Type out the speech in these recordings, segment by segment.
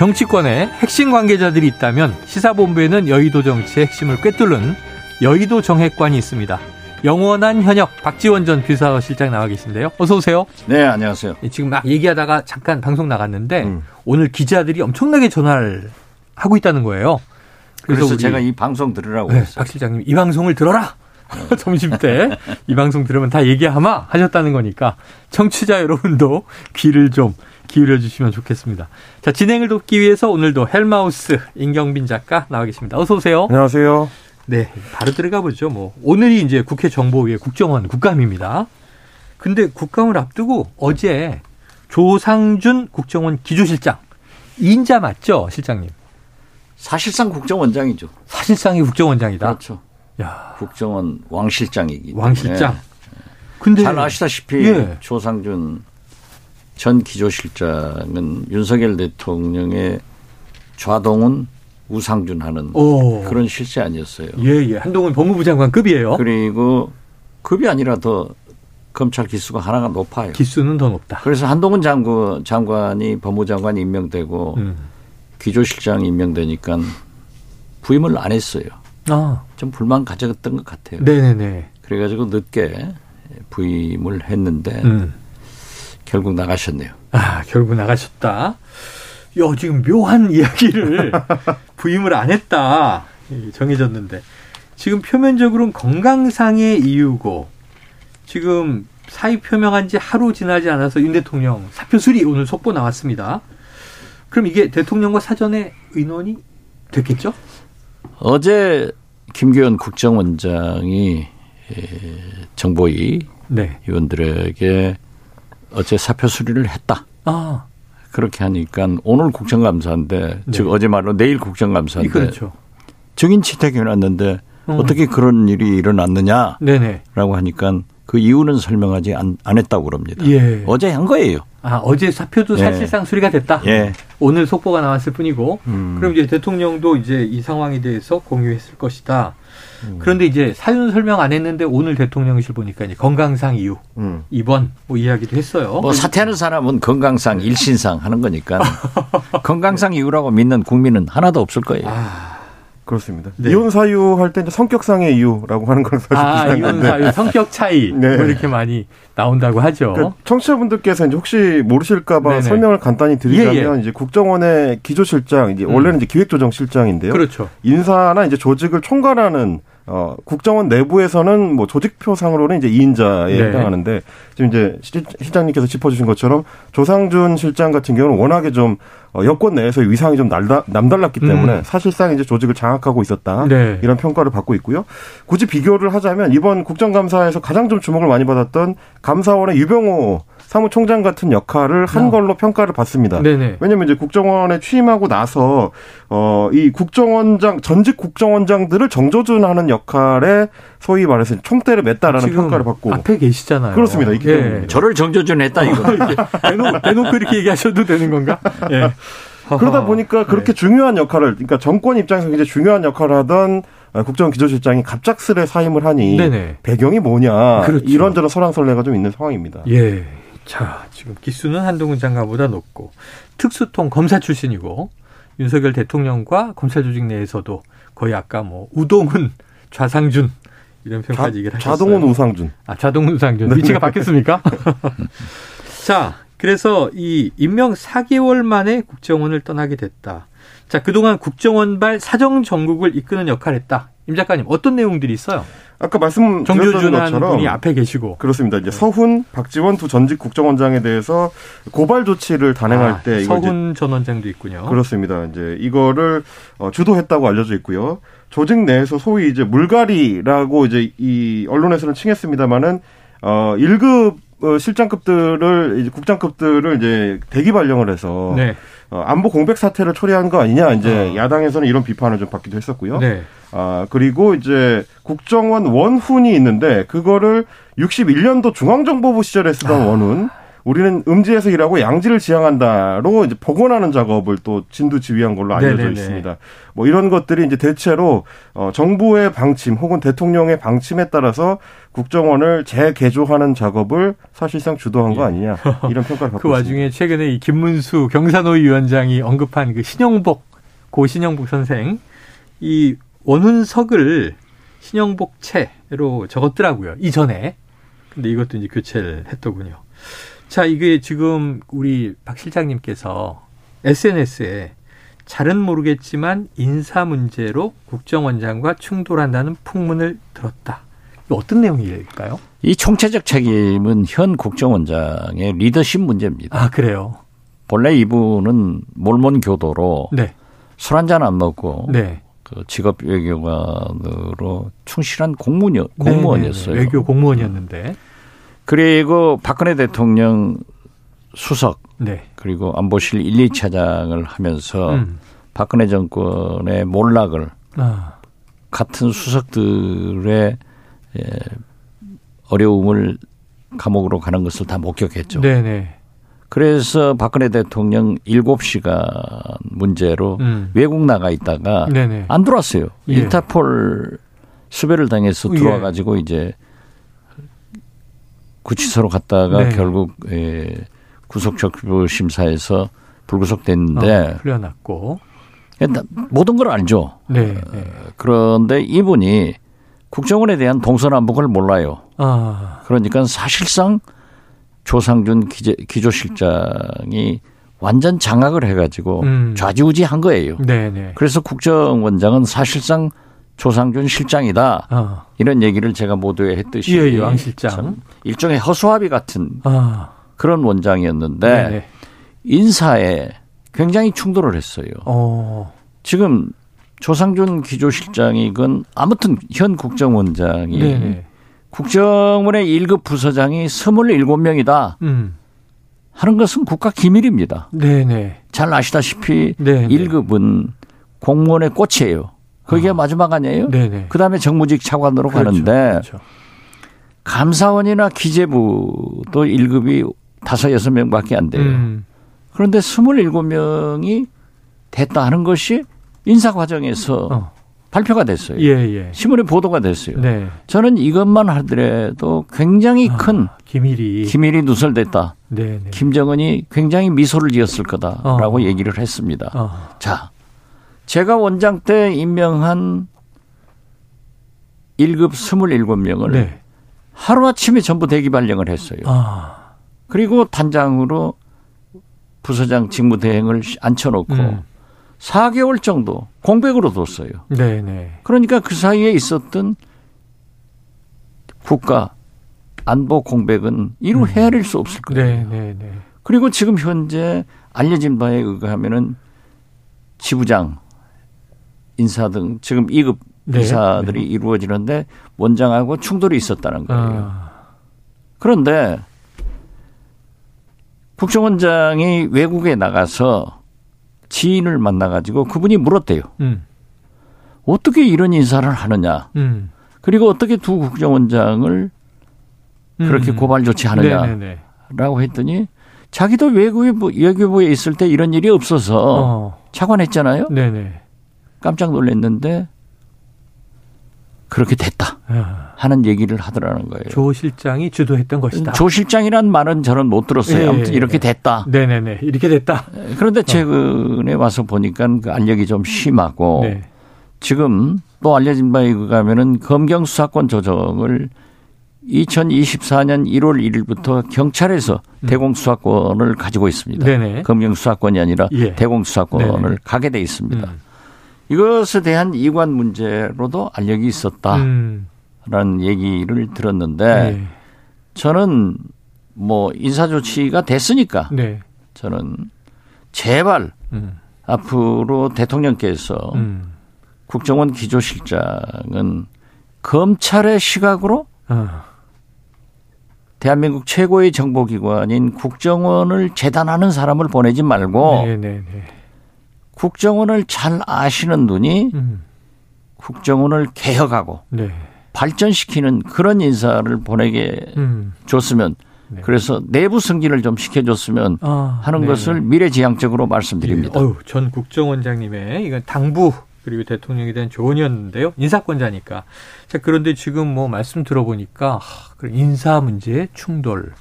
정치권에 핵심 관계자들이 있다면 시사본부에는 여의도 정치의 핵심을 꿰뚫는 여의도 정핵관이 있습니다. 영원한 현역 박지원 전 비서실장 나와 계신데요. 어서 오세요. 네, 안녕하세요. 지금 막 얘기하다가 잠깐 방송 나갔는데 음. 오늘 기자들이 엄청나게 전화를 하고 있다는 거예요. 그래서, 그래서 제가 이 방송 들으라고 네. 박 실장님 이 방송을 들어라. 점심 때 이 방송 들으면 다 얘기하마 하셨다는 거니까 청취자 여러분도 귀를 좀 기울여 주시면 좋겠습니다. 자, 진행을 돕기 위해서 오늘도 헬마우스 임경빈 작가 나와 계십니다. 어서 오세요. 안녕하세요. 네, 바로 들어가 보죠. 뭐 오늘이 이제 국회 정보위의 국정원 국감입니다. 근데 국감을 앞두고 어제 조상준 국정원 기조실장 인자 맞죠, 실장님? 사실상 국정원장이죠. 사실상이 국정원장이다. 그렇죠. 야. 국정원 왕실장이기 왕실장. 네. 근데 잘 아시다시피 예. 조상준 전 기조실장은 윤석열 대통령의 좌동은 우상준 하는 오. 그런 실세 아니었어요. 예, 예. 한동훈 법무부 장관급이에요. 그리고 급이 아니라 더 검찰 기수가 하나가 높아요. 기수는 더 높다. 그래서 한동훈 장관, 장관이 법무부 장관이 임명되고 음. 기조실장이 임명되니까 부임을 안 했어요. 아. 좀 불만 가져갔던 것 같아요. 네네네. 그래가지고 늦게 부임을 했는데 음. 결국 나가셨네요. 아, 결국 나가셨다. 야, 지금 묘한 이야기를 부임을 안 했다. 정해졌는데. 지금 표면적으로는 건강상의 이유고, 지금 사의 표명한 지 하루 지나지 않아서 윤 대통령 사표 수리 오늘 속보 나왔습니다. 그럼 이게 대통령과 사전에 의논이 됐겠죠? 어제 김기현 국정원장이 정보위 네. 의원들에게 어제 사표 수리를 했다. 아. 그렇게 하니까 오늘 국정감사인데 네. 즉 어제 말로 내일 국정감사인데 그렇죠. 증인 채택해 놨는데 음. 어떻게 그런 일이 일어났느냐라고 네네. 하니까 그 이유는 설명하지 안, 안 했다고 그럽니다. 예. 어제 한 거예요. 아, 어제 사표도 예. 사실상 수리가 됐다. 예. 오늘 속보가 나왔을 뿐이고, 음. 그럼 이제 대통령도 이제 이 상황에 대해서 공유했을 것이다. 음. 그런데 이제 사유는 설명 안 했는데 오늘 대통령실 보니까 이제 건강상 이유 음. 입원 뭐 이야기도 했어요. 뭐 사퇴하는 사람은 건강상 일신상 하는 거니까 건강상 이유라고 믿는 국민은 하나도 없을 거예요. 아. 그렇습니다. 네. 이혼 사유 할 때 성격상의 이유라고 하는 건 사실 아, 이혼 사유 성격 차이 네. 뭐 이렇게 많이 나온다고 하죠. 그러니까 청취자분들께서 이제 혹시 모르실까봐 네네. 설명을 간단히 드리자면 예, 예. 이제 국정원의 기조실장 이제 음. 원래는 이제 기획조정실장인데요. 그렇죠. 인사나 이제 조직을 총괄하는 어, 국정원 내부에서는 뭐 조직표상으로는 이제 2인자에 네. 해당하는데 지금 이제 실장님께서 짚어주신 것처럼 조상준 실장 같은 경우는 워낙에 좀 어, 여권 내에서 위상이 좀 날다, 남달랐기 때문에 음. 사실상 이제 조직을 장악하고 있었다 네. 이런 평가를 받고 있고요. 굳이 비교를 하자면 이번 국정감사에서 가장 좀 주목을 많이 받았던 감사원의 유병호 사무총장 같은 역할을 한 어. 걸로 평가를 받습니다. 네네. 왜냐하면 이제 국정원에 취임하고 나서 어 이 국정원장 전직 국정원장들을 정조준하는 역할에 소위 말해서 총대를 맸다라는 평가를 받고 앞에 계시잖아요. 그렇습니다. 이기 예. 저를 정조준했다 이거. 대놓고, 대놓고 이렇게 얘기하셔도 되는 건가? 예. 그러다 보니까 그렇게 네. 중요한 역할을 그러니까 정권 입장에서 굉장히 중요한 역할을 하던 국정원 기조실장이 갑작스레 사임을 하니 네네. 배경이 뭐냐 그렇죠. 이런저런 설랑설레가 좀 있는 상황입니다. 예. 자, 지금 기수는 한동훈 장관보다 높고 특수통 검사 출신이고 윤석열 대통령과 검찰 조직 내에서도 거의 아까 뭐 우동훈, 좌상준 이런 평까지 얘기를 하셨어요. 좌동훈 우상준. 아, 좌동훈 우상준. 네. 위치가 바뀌었습니까? 자, 그래서 이 임명 4개월 만에 국정원을 떠나게 됐다. 자, 그동안 국정원발 사정 전국을 이끄는 역할을 했다. 임 작가님, 어떤 내용들이 있어요? 아까 말씀 정규준 것처럼 분이 앞에 계시고 그렇습니다. 이제 네. 서훈, 박지원 두 전직 국정원장에 대해서 고발 조치를 단행할 아, 때 서훈 전 원장도 있군요. 그렇습니다. 이제 이거를 어, 주도했다고 알려져 있고요. 조직 내에서 소위 이제 물갈이라고 이제 이 언론에서는 칭했습니다마는 어 1급 어, 실장급들을 이제 국장급들을 이제 대기 발령을 해서 네. 어, 안보 공백 사태를 초래한 거 아니냐 이제 어. 야당에서는 이런 비판을 좀 받기도 했었고요. 네. 아 그리고 이제 국정원 원훈이 있는데 그거를 61년도 중앙정보부 시절에 쓰던 아. 원훈 우리는 음지에서 일하고 양지를 지향한다로 이제 복원하는 작업을 또 진두 지휘한 걸로 알려져 네네네. 있습니다. 뭐 이런 것들이 이제 대체로 어 정부의 방침 혹은 대통령의 방침에 따라서 국정원을 재개조하는 작업을 사실상 주도한 거 예. 아니냐 이런 평가를 받고 그 와중에 있습니다. 최근에 이 김문수 경산노위 위원장이 언급한 그 신영복 고 신영복 선생 이 원훈석을 신영복체로 적었더라고요 이전에 근데 이것도 이제 교체를 했더군요. 자, 이게 지금 우리 박 실장님께서 SNS에 잘은 모르겠지만 인사 문제로 국정원장과 충돌한다는 풍문을 들었다. 어떤 내용일까요? 이 총체적 책임은 현 국정원장의 리더십 문제입니다. 아, 그래요? 본래 이분은 몰몬 교도로 네. 술 한잔 안 먹고 네. 그 직업 외교관으로 충실한 공무원, 네, 네, 네. 공무원이었어요. 네네네. 외교 공무원이었는데. 그리고 박근혜 대통령 수석 네. 그리고 안보실 1, 2차장을 하면서 음. 박근혜 정권의 몰락을 아. 같은 수석들의 예, 어려움을 감옥으로 가는 것을 다 목격했죠. 네네. 그래서 박근혜 대통령 7시간 문제로 음. 외국 나가 있다가 네네. 안 들어왔어요. 예. 인터폴 수배를 당해서 들어와 가지고 예. 이제 구치소로 갔다가 네. 결국 예, 구속적부 심사에서 불구속됐는데 어, 풀려났고 모든 걸 알죠. 네, 네. 그런데 이분이 국정원에 대한 동서남북을 몰라요. 아. 그러니까 사실상 조상준 기재, 기조실장이 완전 장악을 해가지고 음. 좌지우지한 거예요. 네네. 네. 그래서 국정원장은 사실상 조상준 실장이다. 어. 이런 얘기를 제가 모두에 했듯이 예, 예, 왕 실장 일종의 허수아비 같은 어. 그런 원장이었는데 네네. 인사에 굉장히 충돌을 했어요. 어. 지금 조상준 기조실장이건 아무튼 현 국정원장이 네네. 국정원의 1급 부서장이 27명이다. 음. 하는 것은 국가 기밀입니다. 네네. 잘 아시다시피 네네. 1급은 공무원의 꽃이에요. 그게 아. 마지막 아니에요? 네네. 그다음에 정무직 차관으로 그렇죠. 가는데 그렇죠. 감사원이나 기재부도 1급이 다섯 여섯 명밖에 안 돼요. 음. 그런데 27명이 됐다 하는 것이 인사 과정에서 어. 발표가 됐어요. 예, 예. 신문에 보도가 됐어요. 네. 저는 이것만 하더라도 굉장히 아, 큰 기밀이 기밀이 누설됐다. 네, 네. 김정은이 굉장히 미소를 지었을 거다라고 어. 얘기를 했습니다. 어. 자, 제가 원장 때 임명한 1급 27명을 네. 하루아침에 전부 대기 발령을 했어요. 아. 그리고 단장으로 부서장 직무 대행을 앉혀놓고 음. 4개월 정도 공백으로 뒀어요. 네네. 네. 그러니까 그 사이에 있었던 국가 안보 공백은 이루 음. 헤아릴 수 없을 거예요. 네네네. 네. 그리고 지금 현재 알려진 바에 의하면은 지부장 인사 등 지금 2급 네. 이사들이 네. 이루어지는데 원장하고 충돌이 있었다는 거예요. 아. 그런데 국정원장이 외국에 나가서 지인을 만나가지고 그분이 물었대요. 음. 어떻게 이런 인사를 하느냐. 음. 그리고 어떻게 두 국정원장을 그렇게 음. 고발 조치하느냐라고 했더니 자기도 외국에 외교부에 있을 때 이런 일이 없어서 어. 차관했잖아요. 네네. 깜짝 놀랐는데 그렇게 됐다 아. 하는 얘기를 하더라는 거예요. 조 실장이 주도했던 것이다. 조 실장이란 말은 저는 못 들었어요. 예, 아무튼 이렇게 됐다. 네네네. 이렇게 됐다. 그런데 최근에 와서 보니까 그 알력이 좀 심하고 네. 지금 또 알려진 바에 의하면은 검경 수사권 조정을 2024년 1월 1일부터 경찰에서 음. 대공 수사권을 가지고 있습니다. 네네. 검경 수사권이 아니라 예. 대공 수사권을 네네. 가게 돼 있습니다. 음. 이것에 대한 이관 문제로도 알력이 있었다라는 음. 얘기를 들었는데 네. 저는 뭐 인사 조치가 됐으니까 네. 저는 제발 음. 앞으로 대통령께서 음. 국정원 기조실장은 검찰의 시각으로 어. 대한민국 최고의 정보기관인 국정원을 재단하는 사람을 보내지 말고 네네네. 국정원을 잘 아시는 분이 음. 국정원을 개혁하고 네. 발전시키는 그런 인사를 보내게 음. 줬으면 네. 그래서 내부 승진을 좀 시켜줬으면 아, 하는 네 것을 미래지향적으로 말씀드립니다. 네. 어휴, 전 국정원장님의 이건 당부 그리고 대통령에 대한 조언이었는데요. 인사권자니까. 자, 그런데 지금 뭐 말씀 들어보니까 하, 그런 인사 문제 충돌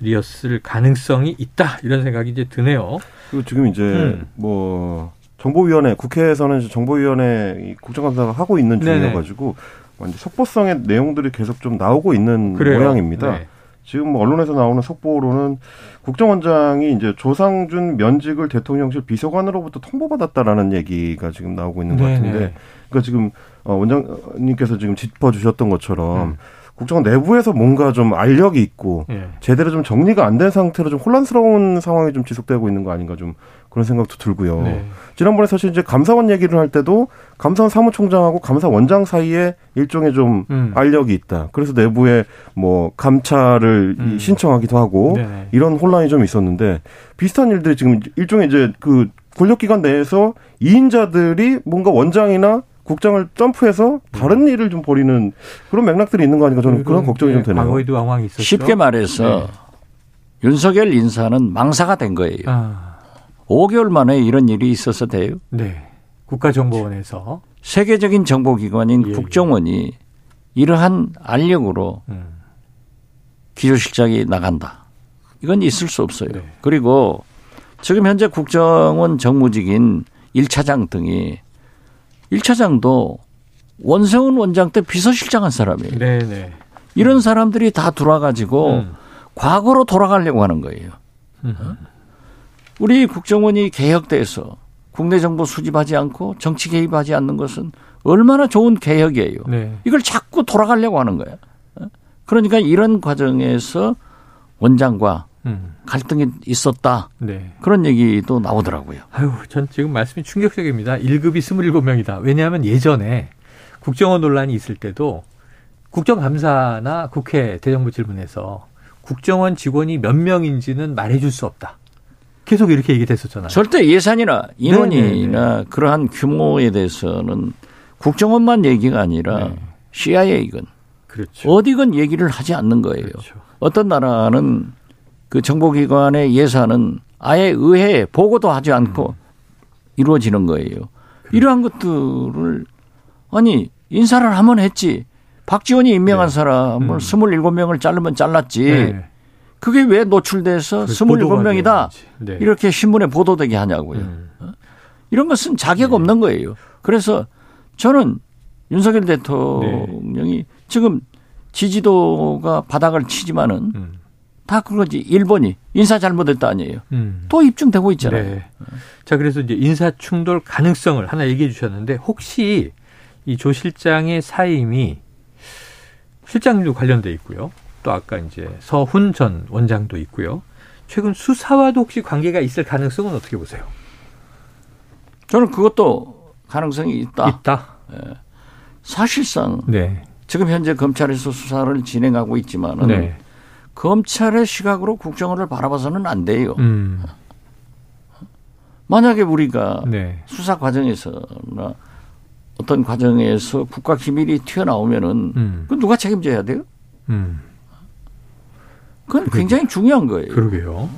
이었을 가능성이 있다 이런 생각이 이제 드네요. 그리고 지금 이제 음. 뭐 정보위원회 국회에서는 정보위원회 국정감사가 하고 있는 중이어가지고 완전 속보성의 내용들이 계속 좀 나오고 있는 그래요. 모양입니다. 네. 지금 언론에서 나오는 속보로는 국정원장이 이제 조상준 면직을 대통령실 비서관으로부터 통보받았다라는 얘기가 지금 나오고 있는 것 같은데, 네네. 그러니까 지금 어, 원장님께서 지금 짚어주셨던 것처럼 음. 국정원 내부에서 뭔가 좀 알력이 있고 예. 제대로 좀 정리가 안 된 상태로 좀 혼란스러운 상황이 좀 지속되고 있는 거 아닌가 좀 그런 생각도 들고요. 네. 지난번에 사실 이제 감사원 얘기를 할 때도 감사원 사무총장하고 감사원장 사이에 일종의 좀 음. 알력이 있다. 그래서 내부에 뭐 감찰을 음. 신청하기도 하고 네 이런 혼란이 좀 있었는데 비슷한 일들이 지금 일종의 이제 그 권력기관 내에서 이인자들이 뭔가 원장이나 국장을 점프해서 다른 음. 일을 좀 벌이는 그런 맥락들이 있는 거 아닌가 저는 그런 걱정이 좀 되네요. 과거에도 왕왕이 있었죠. 쉽게 말해서 네. 윤석열 인사는 망사가 된 거예요. 아. 5개월 만에 이런 일이 있어서 돼요. 네. 국가정보원에서 세계적인 정보기관인 예, 예. 국정원이 이러한 알력으로 음. 기조실장이 나간다. 이건 있을 수 없어요. 네. 그리고 지금 현재 국정원 정무직인 1차장 등이 1차장도 원세훈 원장 때 비서실장 한 사람이에요. 네네. 네. 이런 사람들이 다 돌아가지고 음. 과거로 돌아가려고 하는 거예요. 음. 우리 국정원이 개혁돼서 국내 정보 수집하지 않고 정치 개입하지 않는 것은 얼마나 좋은 개혁이에요. 네. 이걸 자꾸 돌아가려고 하는 거예요. 그러니까 이런 과정에서 원장과 음. 갈등이 있었다. 네. 그런 얘기도 나오더라고요. 아유, 전 지금 말씀이 충격적입니다. 1급이 27명이다. 왜냐하면 예전에 국정원 논란이 있을 때도 국정감사나 국회 대정부 질문에서 국정원 직원이 몇 명인지는 말해줄 수 없다. 계속 이렇게 얘기됐었잖아요. 절대 예산이나 인원이나 네네네. 네, 네. 그러한 규모에 대해서는 국정원만 얘기가 아니라 네. CIA건 그렇죠. 어디건 얘기를 하지 않는 거예요. 그렇죠. 어떤 나라는 그 정보기관의 예산은 아예 의회에 보고도 하지 않고 음. 이루어지는 거예요. 이러한 것들을 아니 인사를 하면 했지. 박지원이 임명한 네. 사람을 음. 27명을 자르면 잘랐지. 네. 그게 왜 노출돼서 27명이다. 네. 이렇게 신문에 보도되게 하냐고요. 음. 어? 이런 것은 자격 네. 없는 거예요. 그래서 저는 윤석열 대통령이 네. 지금 지지도가 바닥을 치지만은 음. 다 그거지. 일본이 인사 잘못했다 아니에요. 음. 또 입증되고 있잖아요. 네. 자, 그래서 이제 인사 충돌 가능성을 하나 얘기해 주셨는데 혹시 이 조 실장의 사임이 실장님도 관련돼 있고요. 또 아까 이제 서훈 전 원장도 있고요. 최근 수사와도 혹시 관계가 있을 가능성은 어떻게 보세요? 저는 그것도 가능성이 있다. 있다. 네. 사실상 네. 지금 현재 검찰에서 수사를 진행하고 있지만은 네. 검찰의 시각으로 국정원을 바라봐서는 안 돼요. 음. 만약에 우리가 네. 수사 과정에서나 어떤 과정에서 국가 기밀이 튀어나오면은 음. 그 누가 책임져야 돼요? 음. 그건 그러게. 굉장히 중요한 거예요. 그러게요.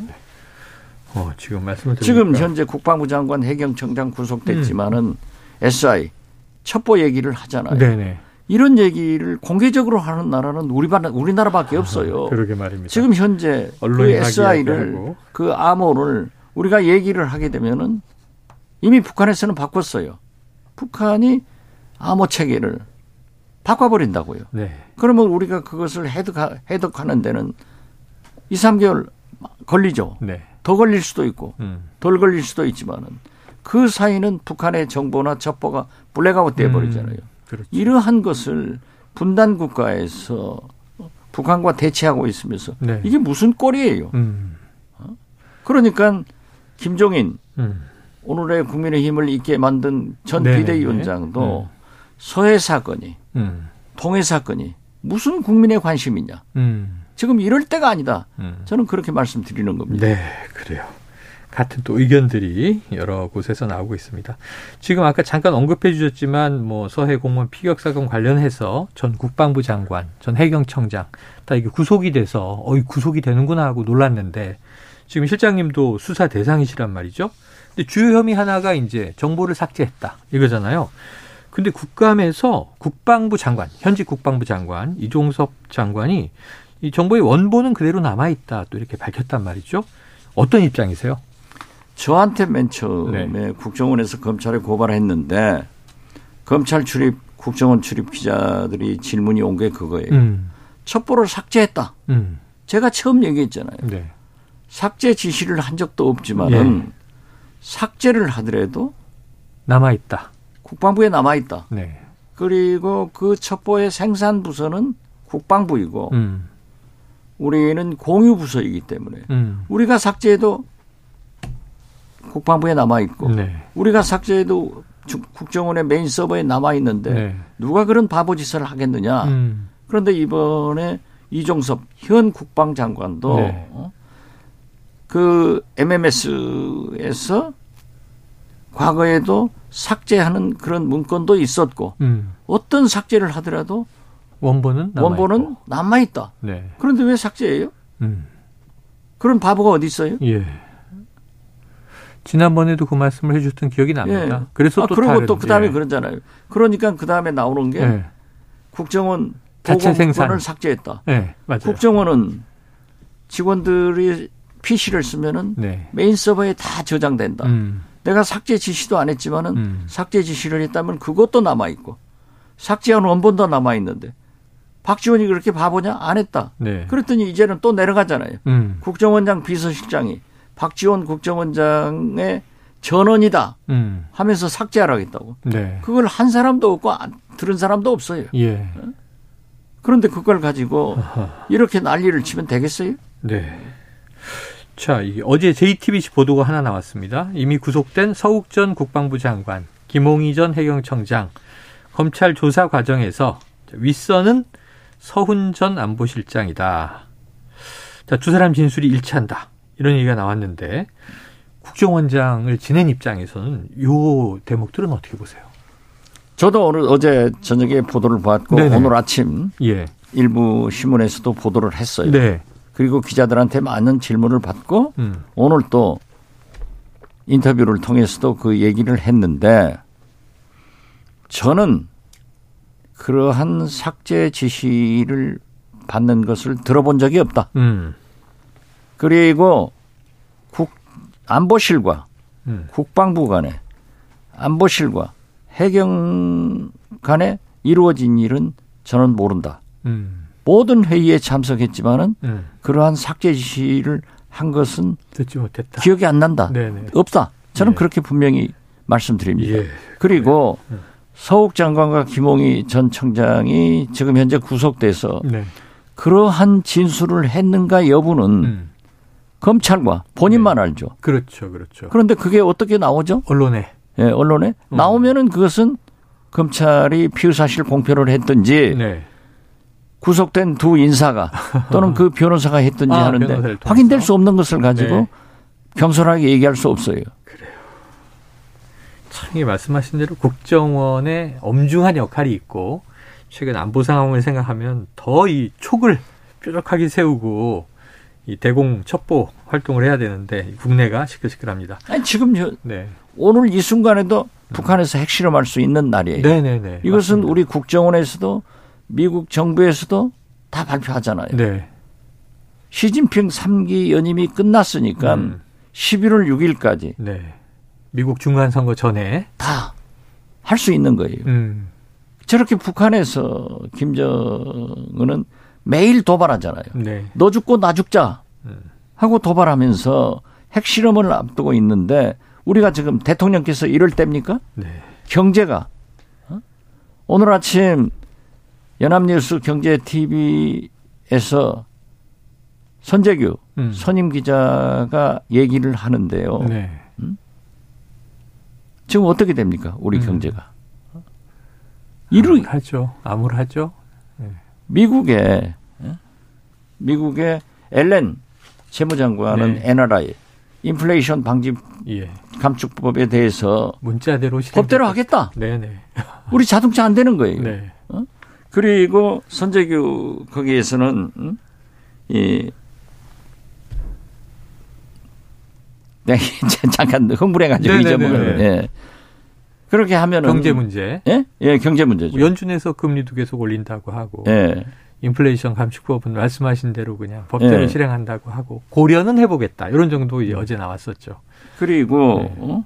어, 지금 말씀을 드리니까. 지금 현재 국방부 장관 해경청장 구속됐지만은 음. SI 첩보 얘기를 하잖아요. 네네. 이런 얘기를 공개적으로 하는 나라는 우리 우리나라밖에 없어요. 그러게 말입니다. 지금 현재 그 SI를 그 암호를 우리가 얘기를 하게 되면은 이미 북한에서는 바꿨어요. 북한이 암호 체계를 바꿔버린다고요. 네. 그러면 우리가 그것을 해독, 해독하는 데는 2, 3개월 걸리죠. 네. 더 걸릴 수도 있고 음. 덜 걸릴 수도 있지만은 그 사이는 북한의 정보나 첩보가 블랙아웃 돼버리잖아요. 음, 그렇죠. 이러한 것을 분단 국가에서 북한과 대치하고 있으면서 네. 이게 무슨 꼴이에요. 음. 어? 그러니까 김종인 음. 오늘의 국민의힘을 있게 만든 전 네네. 비대위원장도 네. 서해 사건이 음. 통해 사건이 무슨 국민의 관심이냐. 음. 지금 이럴 때가 아니다. 음. 저는 그렇게 말씀드리는 겁니다. 네, 그래요. 같은 또 의견들이 여러 곳에서 나오고 있습니다. 지금 아까 잠깐 언급해 주셨지만 뭐 서해 공무원 피격 사건 관련해서 전 국방부 장관, 전 해경청장 다 이게 구속이 돼서 어이 구속이 되는구나 하고 놀랐는데 지금 실장님도 수사 대상이시란 말이죠. 근데 주요 혐의 하나가 이제 정보를 삭제했다 이거잖아요. 근데 국감에서 국방부 장관, 현직 국방부 장관 이종섭 장관이 이 정보의 원본은 그대로 남아 있다 또 이렇게 밝혔단 말이죠. 어떤 입장이세요? 저한테 맨 처음에 네. 국정원에서 검찰에 고발했는데 검찰 출입 국정원 출입 기자들이 질문이 온 게 그거예요. 음. 첩보를 삭제했다. 음. 제가 처음 얘기했잖아요. 네. 삭제 지시를 한 적도 없지만은 예. 삭제를 하더라도 남아 있다. 국방부에 남아 있다. 네. 그리고 그 첩보의 생산 부서는 국방부이고 음. 우리는 공유 부서이기 때문에 음. 우리가 삭제해도 국방부에 남아 있고 네. 우리가 삭제해도 국정원의 메인 서버에 남아 있는데 네. 누가 그런 바보 짓을 하겠느냐. 음. 그런데 이번에 이종섭 현 국방장관도 네. 어? 그 MMS에서 과거에도 삭제하는 그런 문건도 있었고 음. 어떤 삭제를 하더라도 원본은 남아 원본은 남아 있다. 네. 그런데 왜 삭제해요? 음. 그런 바보가 어디 있어요? 예. 지난번에도 그 말씀을 해주셨던 기억이 납니다. 예. 그래서 아, 또 그리고 또 그다음에 예. 그러잖아요. 그러니까 그다음에 나오는 게 예. 국정원 자체 생산을 삭제했다. 네, 맞아요. 국정원은 직원들이 PC를 쓰면은 네. 메인 서버에 다 저장된다. 음. 내가 삭제 지시도 안 했지만은 음. 삭제 지시를 했다면 그것도 남아 있고 삭제한 원본도 남아 있는데 박지원이 그렇게 바보냐? 안 했다. 네. 그랬더니 이제는 또 내려가잖아요. 음. 국정원장 비서실장이 박지원 국정원장의 전원이다 음. 하면서 삭제하라고 했다고. 네. 그걸 한 사람도 없고 들은 사람도 없어요. 예. 그런데 그걸 가지고 아하. 이렇게 난리를 치면 되겠어요? 네. 자, 어제 JTBC 보도가 하나 나왔습니다. 이미 구속된 서욱 전 국방부 장관, 김홍희 전 해경청장 검찰 조사 과정에서 윗선은 서훈 전 안보실장이다. 자, 두 사람 진술이 일치한다. 이런 얘기가 나왔는데 국정원장을 지낸 입장에서는 요 대목들은 어떻게 보세요? 저도 오늘 어제 저녁에 보도를 봤고 네네. 오늘 아침 예. 일부 신문에서도 보도를 했어요. 네. 그리고 기자들한테 많은 질문을 받고 음. 오늘 또 인터뷰를 통해서도 그 얘기를 했는데 저는 그러한 삭제 지시를 받는 것을 들어본 적이 없다. 음. 그리고 국 안보실과 음. 국방부 간에 안보실과 해경 간에 이루어진 일은 저는 모른다. 음. 모든 회의에 참석했지만은 음. 그러한 삭제 지시를 한 것은 듣지 못했다. 기억이 안 난다. 네네. 없다. 저는 네. 그렇게 분명히 말씀드립니다. 예. 그리고 네. 서욱 장관과 김홍희 전 청장이 지금 현재 구속돼서 네. 그러한 진술을 했는가 여부는 음. 검찰과 본인만 네. 알죠. 그렇죠, 그렇죠. 그런데 그게 어떻게 나오죠? 언론에. 예, 언론에 음. 나오면은 그것은 검찰이 피의 사실 공표를 했든지 네. 구속된 두 인사가 또는 그 변호사가 했든지 아, 하는데 확인될 수 없는 것을 가지고 네. 겸손하게 얘기할 수 없어요. 그래요. 참, 이 말씀하신 대로 국정원의 엄중한 역할이 있고 최근 안보 상황을 생각하면 더 이 촉을 뾰족하게 세우고 이 대공 첩보 활동을 해야 되는데 국내가 시끌시끌합니다. 아니, 지금 저, 네. 오늘 이 순간에도 북한에서 핵실험할 수 있는 날이에요. 네네네. 이것은 맞습니다. 우리 국정원에서도 미국 정부에서도 다 발표하잖아요. 네. 시진핑 3기 연임이 끝났으니까 음. 11월 6일까지 네. 미국 중간 선거 전에 다 할 수 있는 거예요. 음. 저렇게 북한에서 김정은은 매일 도발하잖아요. 네. 너 죽고 나 죽자 하고 도발하면서 핵실험을 앞두고 있는데 우리가 지금 대통령께서 이럴 때입니까? 네. 경제가 어? 오늘 아침 연합뉴스 경제 TV에서 선재규 음. 선임 기자가 얘기를 하는데요. 네. 음? 지금 어떻게 됩니까? 우리 음. 경제가. 이루 하죠. 암울하죠. 미국에 미국의 엘렌 재무장관은 네. NRI 인플레이션 방지 예. 감축법에 대해서 문자대로 법대로 하겠다. 네네. 우리 자동차 안 되는 거예요. 네. 어? 그리고 선재규 거기에서는 음? 이 네, 잠깐 흥분해가지고 잊어먹은. 예. 그렇게 하면은 경제 문제. 예, 예, 경제 문제죠. 연준에서 금리도 계속 올린다고 하고. 예. 인플레이션 감축법은 말씀하신 대로 그냥 법대로 예. 실행한다고 하고 고려는 해보겠다 이런 정도 이제 어제 나왔었죠. 그리고 네. 어?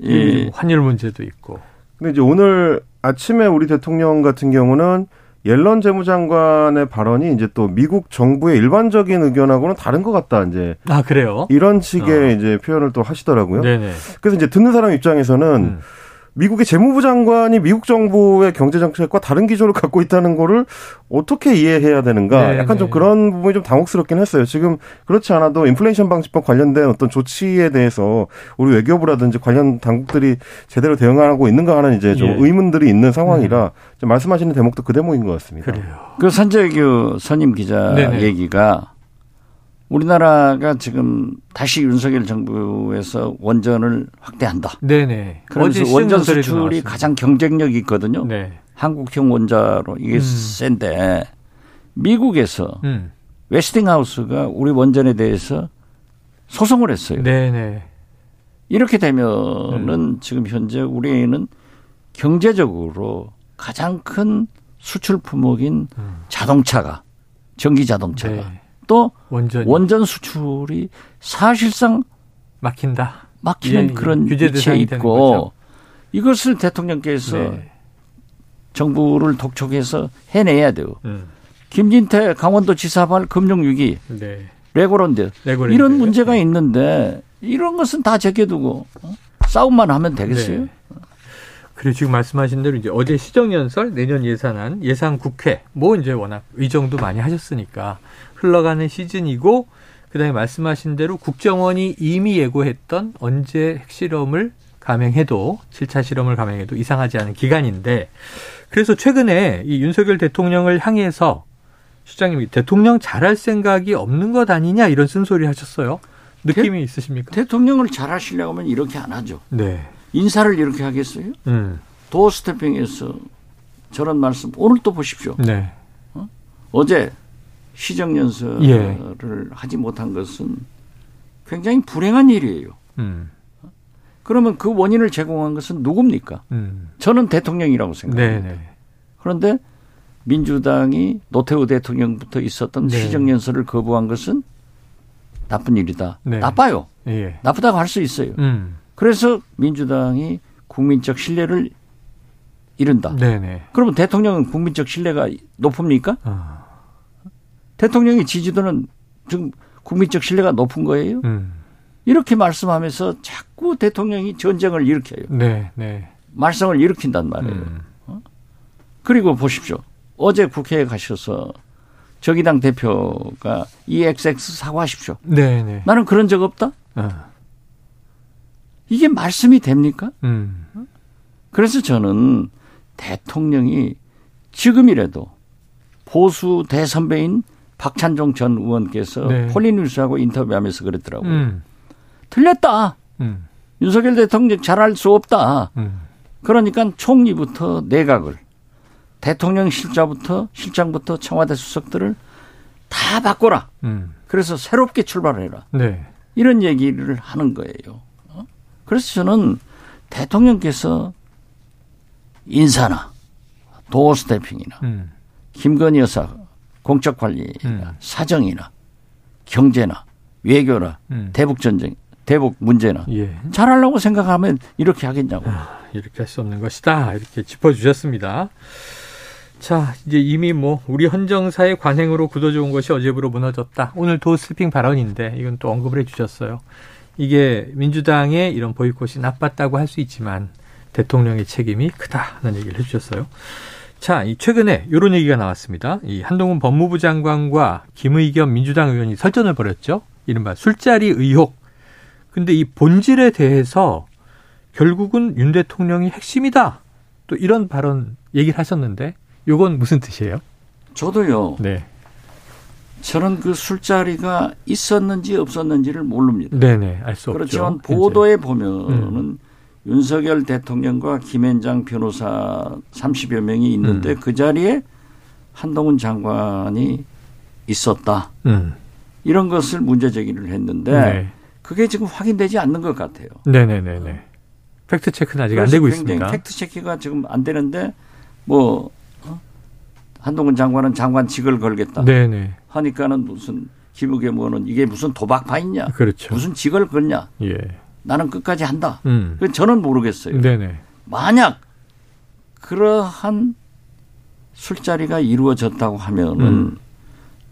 이 환율 문제도 있고. 근데 이제 오늘 아침에 우리 대통령 같은 경우는 옐런 재무장관의 발언이 이제 또 미국 정부의 일반적인 의견하고는 다른 것 같다 이제 아 그래요? 이런 식의 어. 이제 표현을 또 하시더라고요. 네네. 그래서 이제 듣는 사람 입장에서는 음. 미국의 재무부 장관이 미국 정부의 경제 정책과 다른 기조를 갖고 있다는 거를 어떻게 이해해야 되는가? 네, 약간 좀 네. 그런 부분이 좀 당혹스럽긴 했어요. 지금 그렇지 않아도 인플레이션 방지법 관련된 어떤 조치에 대해서 우리 외교부라든지 관련 당국들이 제대로 대응하고 있는가 하는 이제 좀 예. 의문들이 있는 상황이라 음. 말씀하시는 대목도 그 대목인 것 같습니다. 그래요. 그 선재규 선임 기자 네네. 얘기가 우리나라가 지금 다시 윤석열 정부에서 원전을 확대한다. 네네. 그러면서 원전 수출이 가장 경쟁력이 있거든요. 네. 한국형 원자로 이게 음. 센데 미국에서 음. 웨스팅하우스가 우리 원전에 대해서 소송을 했어요. 네네. 이렇게 되면은 음. 지금 현재 우리는 경제적으로 가장 큰 수출 품목인 음. 자동차가 전기 자동차가 네. 또 원전 원전 수출이 사실상 막힌다. 막히는 예, 그런 규제 위치에 있고 이것을 대통령께서 네. 정부를 독촉해서 해내야 돼요. 음. 김진태 강원도 지사발 금융위기, 네. 레고랜드 이런 문제가 네. 있는데 이런 것은 다 제껴두고 어? 싸움만 하면 되겠어요? 네. 그리고 지금 말씀하신 대로 이제 어제 시정연설, 내년 예산안, 예산 국회, 뭐 이제 워낙 의정도 많이 하셨으니까 흘러가는 시즌이고, 그 다음에 말씀하신 대로 국정원이 이미 예고했던 언제 핵실험을 감행해도, 7차 실험을 감행해도 이상하지 않은 기간인데, 그래서 최근에 이 윤석열 대통령을 향해서 시장님이 대통령 잘할 생각이 없는 것 아니냐 이런 쓴소리 하셨어요. 느낌이 대, 있으십니까? 대통령을 잘하시려고 하면 이렇게 안 하죠. 네. 인사를 이렇게 하겠어요? 음. 도어 스태핑에서 저런 말씀 오늘 또 보십시오. 네. 어? 제 시정연설을 예. 하지 못한 것은 굉장히 불행한 일이에요. 음. 그러면 그 원인을 제공한 것은 누굽니까? 음. 저는 대통령이라고 생각합니다. 네네. 네. 그런데 민주당이 노태우 대통령부터 있었던 네. 시정연설을 거부한 것은 나쁜 일이다. 네. 나빠요. 예. 나쁘다고 할 수 있어요. 음. 그래서 민주당이 국민적 신뢰를 잃은다. 네네. 그러면 대통령은 국민적 신뢰가 높습니까? 어. 대통령의 지지도는 지금 국민적 신뢰가 높은 거예요. 음. 이렇게 말씀하면서 자꾸 대통령이 전쟁을 일으켜요. 네, 네. 말썽을 일으킨단 말이에요. 음. 어? 그리고 보십시오. 어제 국회에 가셔서 저기당 대표가 EXX 사과하십시오. 네, 네. 나는 그런 적 없다. 어. 이게 말씀이 됩니까? 음. 그래서 저는 대통령이 지금이라도 보수 대선배인 박찬종 전 의원께서 네. 폴리뉴스하고 인터뷰하면서 그랬더라고요. 음. 틀렸다. 음. 윤석열 대통령 잘할 수 없다. 음. 그러니까 총리부터 내각을 대통령 실자부터 실장부터 청와대 수석들을 다 바꿔라. 음. 그래서 새롭게 출발해라. 네. 이런 얘기를 하는 거예요. 그래서 저는 대통령께서 인사나 도어 스태핑이나 음. 김건희 여사 공적 관리나 음. 사정이나 경제나 외교나 음. 대북 전쟁, 대북 문제나 예. 잘하려고 생각하면 이렇게 하겠냐고. 아, 이렇게 할 수 없는 것이다. 이렇게 짚어주셨습니다. 자, 이제 이미 뭐 우리 헌정사의 관행으로 굳어져온 것이 어제부로 무너졌다. 오늘 도스피핑 발언인데 이건 또 언급을 해주셨어요. 이게 민주당의 이런 보이콧이 나빴다고 할 수 있지만 대통령의 책임이 크다는 얘기를 해주셨어요. 자, 이 최근에 이런 얘기가 나왔습니다. 이 한동훈 법무부 장관과 김의겸 민주당 의원이 설전을 벌였죠. 이른바 술자리 의혹. 근데 이 본질에 대해서 결국은 윤 대통령이 핵심이다. 또 이런 발언 얘기를 하셨는데 요건 무슨 뜻이에요? 저도요. 네. 저는 그 술자리가 있었는지 없었는지를 모릅니다. 네네, 알 수 없죠. 그렇지만 보도에 보면은 음. 윤석열 대통령과 김앤장 변호사 30여 명이 있는데 음. 그 자리에 한동훈 장관이 있었다. 음. 이런 것을 문제 제기를 했는데 네. 그게 지금 확인되지 않는 것 같아요. 네네네네. 팩트 체크는 아직 안 되고 있습니다. 팩트 체크가 지금 안 되는데 뭐 어? 한동훈 장관은 장관직을 걸겠다. 네네. 하니까는 무슨 기무개모는 이게 무슨 도박파있냐? 그렇죠. 무슨 직을 걸냐? 예. 나는 끝까지 한다. 음. 저는 모르겠어요. 네네. 만약 그러한 술자리가 이루어졌다고 하면은 음.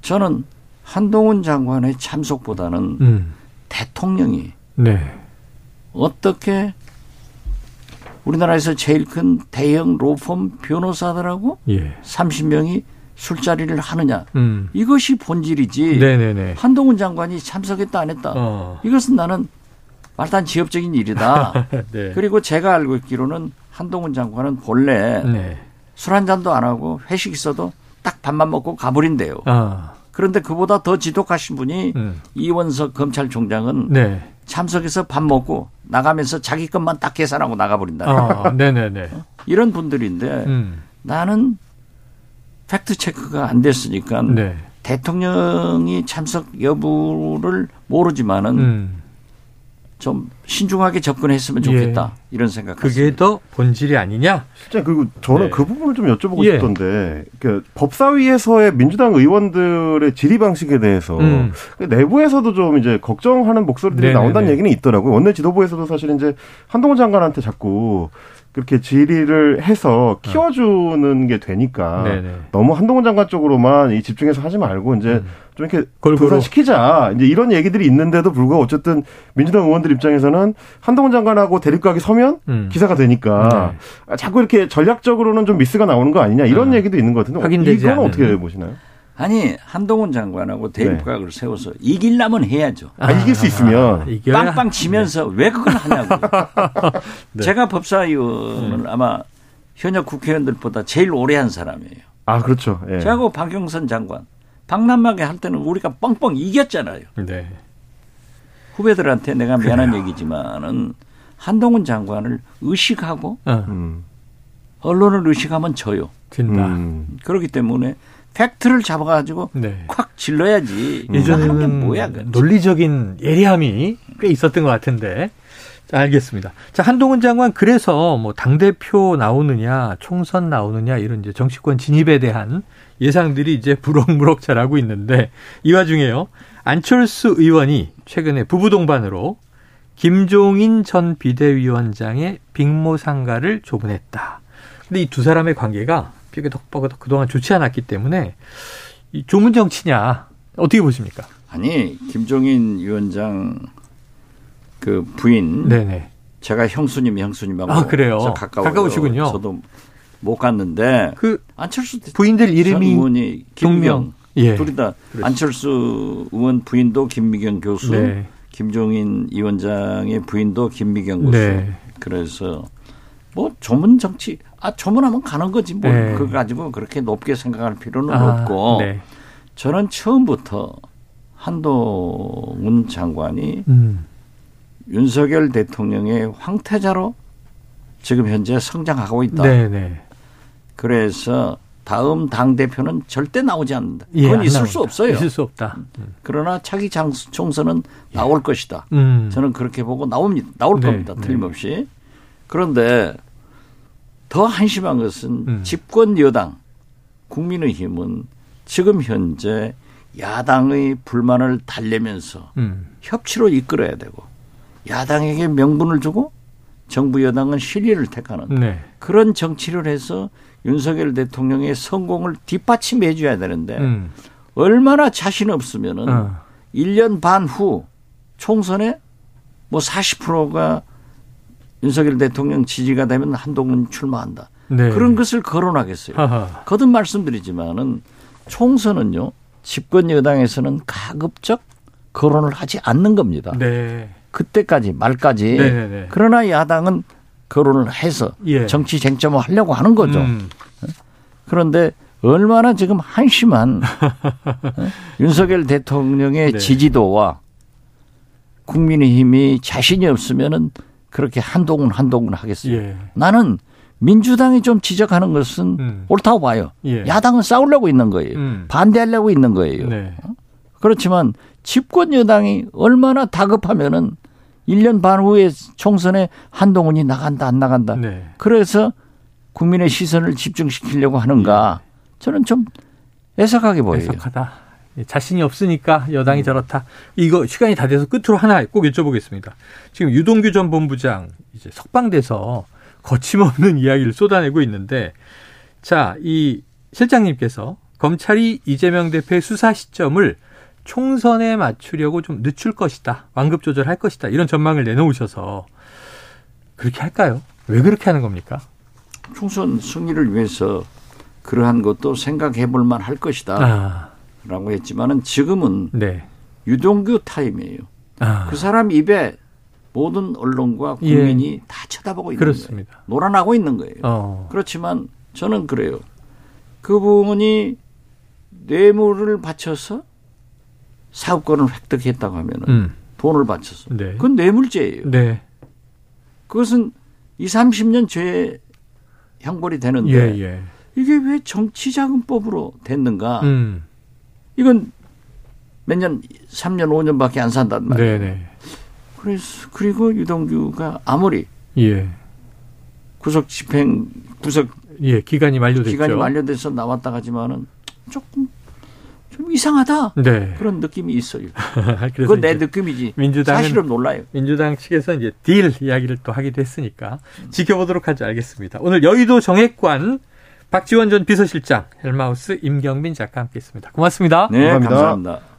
저는 한동훈 장관의 참석보다는 음. 대통령이 네. 어떻게 우리나라에서 제일 큰 대형 로펌 변호사들하고 예. 30명이 술자리를 하느냐 음. 이것이 본질이지 네네네. 한동훈 장관이 참석했다 안 했다 어. 이것은 나는 말단 지엽적인 일이다. 네. 그리고 제가 알고 있기로는 한동훈 장관은 본래 네. 술한 잔도 안 하고 회식 있어도 딱 밥만 먹고 가버린대요. 아. 그런데 그보다 더 지독하신 분이 음. 이원석 검찰총장은 네. 참석해서 밥 먹고 나가면서 자기 것만 딱 계산하고 나가버린다. 아, 네네네. 어? 이런 분들인데 음. 나는 팩트 체크가 안 됐으니까 네. 대통령이 참석 여부를 모르지만은 음. 좀 신중하게 접근했으면 좋겠다 예. 이런 생각. 그게 더 본질이 아니냐? 실제 그리고 저는 네. 그 부분을 좀 여쭤보고 예. 싶던데 그 법사위에서의 민주당 의원들의 질의 방식에 대해서 음. 그 내부에서도 좀 이제 걱정하는 목소리들이 네네네. 나온다는 얘기는 있더라고요. 원내 지도부에서도 사실 이제 한동훈 장관한테 자꾸 그렇게 질의를 해서 키워주는 게 되니까 네네. 너무 한동훈 장관 쪽으로만 이 집중해서 하지 말고 이제 음. 좀 이렇게 분산시키자 이제 이런 얘기들이 있는데도 불구하고 어쨌든 민주당 의원들 입장에서는 한동훈 장관하고 대립각이 서면 음. 기사가 되니까 네. 자꾸 이렇게 전략적으로는 좀 미스가 나오는 거 아니냐 이런 음. 얘기도 있는 것 같은데 확인되지 이건 어떻게 보시나요? 아니 한동훈 장관하고 대립각을 네. 세워서 이길라면 해야죠. 아, 아 이길 수 있으면 아, 빵빵 치면서 네. 왜 그걸 하냐고. 네. 제가 법사위원을 아마 현역 국회의원들보다 제일 오래 한 사람이에요. 아 그렇죠. 예. 저하고 박영선 장관 박남막에 할 때는 우리가 뻥뻥 이겼잖아요. 네. 후배들한테 내가 미안한 그래요. 얘기지만은 한동훈 장관을 의식하고 어. 음. 언론을 의식하면 져요. 진다. 음. 그렇기 때문에 팩트를 잡아가지고 네. 콱 질러야지. 예전에는 뭐야, 논리적인 예리함이 꽤 있었던 것 같은데. 자, 알겠습니다. 자, 한동훈 장관 그래서 뭐 당대표 나오느냐, 총선 나오느냐 이런 이제 정치권 진입에 대한 예상들이 이제 부럭부럭 자라고 있는데 이 와중에요. 안철수 의원이 최근에 부부 동반으로 김종인 전 비대위원장의 빅모 상가를 조문했다. 근데 이 두 사람의 관계가 삐그덕 그동안 좋지 않았기 때문에 이 조문 정치냐 어떻게 보십니까? 아니 김종인 위원장 그 부인 네네. 제가 형수님 형수님하고 아, 그래요? 가까워요. 가까우시군요. 저도 못 갔는데 그 안철수 부인들 이름이 의원이 김명 예. 둘이 다 그렇지. 안철수 의원 부인도 김미경 교수, 네. 김종인 위원장의 부인도 김미경 교수. 네. 그래서 뭐 조문 정치 아 조문하면 가는 거지 뭐 네. 그거 가지고 그렇게 높게 생각할 필요는 아, 없고 네. 저는 처음부터 한동훈 장관이 음. 윤석열 대통령의 황태자로 지금 현재 성장하고 있다. 네네. 네. 그래서 다음 당 대표는 절대 나오지 않는다. 예, 그건 예, 있을 수 없어요. 있을 수 없다. 음. 그러나 차기 총선은 예. 나올 것이다. 음. 저는 그렇게 보고 나옵니다. 나올 네, 겁니다. 네. 틀림없이. 네. 그런데 더 한심한 것은 음. 집권 여당 국민의힘은 지금 현재 야당의 불만을 달래면서 음. 협치로 이끌어야 되고 야당에게 명분을 주고 정부 여당은 실리를 택하는 네. 그런 정치를 해서 윤석열 대통령의 성공을 뒷받침해 줘야 되는데 음. 얼마나 자신 없으면은 어. 1년 반 후 총선에 뭐 40%가 윤석열 대통령 지지가 되면 한동훈 출마한다. 네. 그런 것을 거론하겠어요. 하하. 거듭 말씀드리지만은 총선은요 집권 여당에서는 가급적 거론을 하지 않는 겁니다. 네. 그때까지 말까지. 네네네. 네, 네. 그러나 야당은 거론을 해서 예. 정치 쟁점을 하려고 하는 거죠. 음. 그런데 얼마나 지금 한심한 어? 윤석열 대통령의 네. 지지도와 국민의힘이 자신이 없으면은 그렇게 한동훈 한동훈 하겠어요. 예. 나는 민주당이 좀 지적하는 것은 음. 옳다고 봐요. 예. 야당은 싸우려고 있는 거예요. 음. 반대하려고 있는 거예요. 네. 어? 그렇지만 집권 여당이 얼마나 다급하면은 1년 반 후에 총선에 한동훈이 나간다 안 나간다. 네. 그래서 국민의 시선을 집중시키려고 하는가. 예. 저는 좀 애석하게 보여요. 애석하다. 예, 자신이 없으니까 여당이 음. 저렇다. 이거 시간이 다 돼서 끝으로 하나 꼭 여쭤보겠습니다. 지금 유동규 전 본부장 이제 석방돼서 거침없는 이야기를 쏟아내고 있는데 자, 이 실장님께서 검찰이 이재명 대표의 수사 시점을 총선에 맞추려고 좀 늦출 것이다. 완급 조절할 것이다. 이런 전망을 내놓으셔서 그렇게 할까요? 왜 그렇게 하는 겁니까? 총선 승리를 위해서 그러한 것도 생각해 볼 만할 것이다. 아. 라고 했지만은 지금은 네. 유동규 타임이에요. 아. 그 사람 입에 모든 언론과 국민이 예. 다 쳐다보고 있는 그렇습니다. 거예요. 놀아나고 있는 거예요. 어. 그렇지만 저는 그래요. 그분이 뇌물을 바쳐서 사업권을 획득했다고 하면은 음. 돈을 바쳐서 네. 그건 뇌물죄예요. 네. 그것은 2, 30년 죄 형벌이 되는데 예, 예. 이게 왜 정치자금법으로 됐는가? 음. 이건 몇 년, 3년, 5년밖에 안 산단 말이에요. 네네. 그래서 그리고 유동규가 아무리 예. 구속 집행 구속 예 기간이 만료됐죠. 기간이 만료돼서 나왔다 가지만은 조금 좀 이상하다. 네. 그런 느낌이 있어요. 그건 내 느낌이지. 민주당 사실은 몰라요. 민주당 측에서 이제 딜 이야기를 또 하기도 했으니까 지켜보도록 하지 알겠습니다. 오늘 여의도 정액관 박지원 전 비서실장, 헬마우스 임경민 작가 함께했습니다. 고맙습니다. 네, 감사합니다. 감사합니다.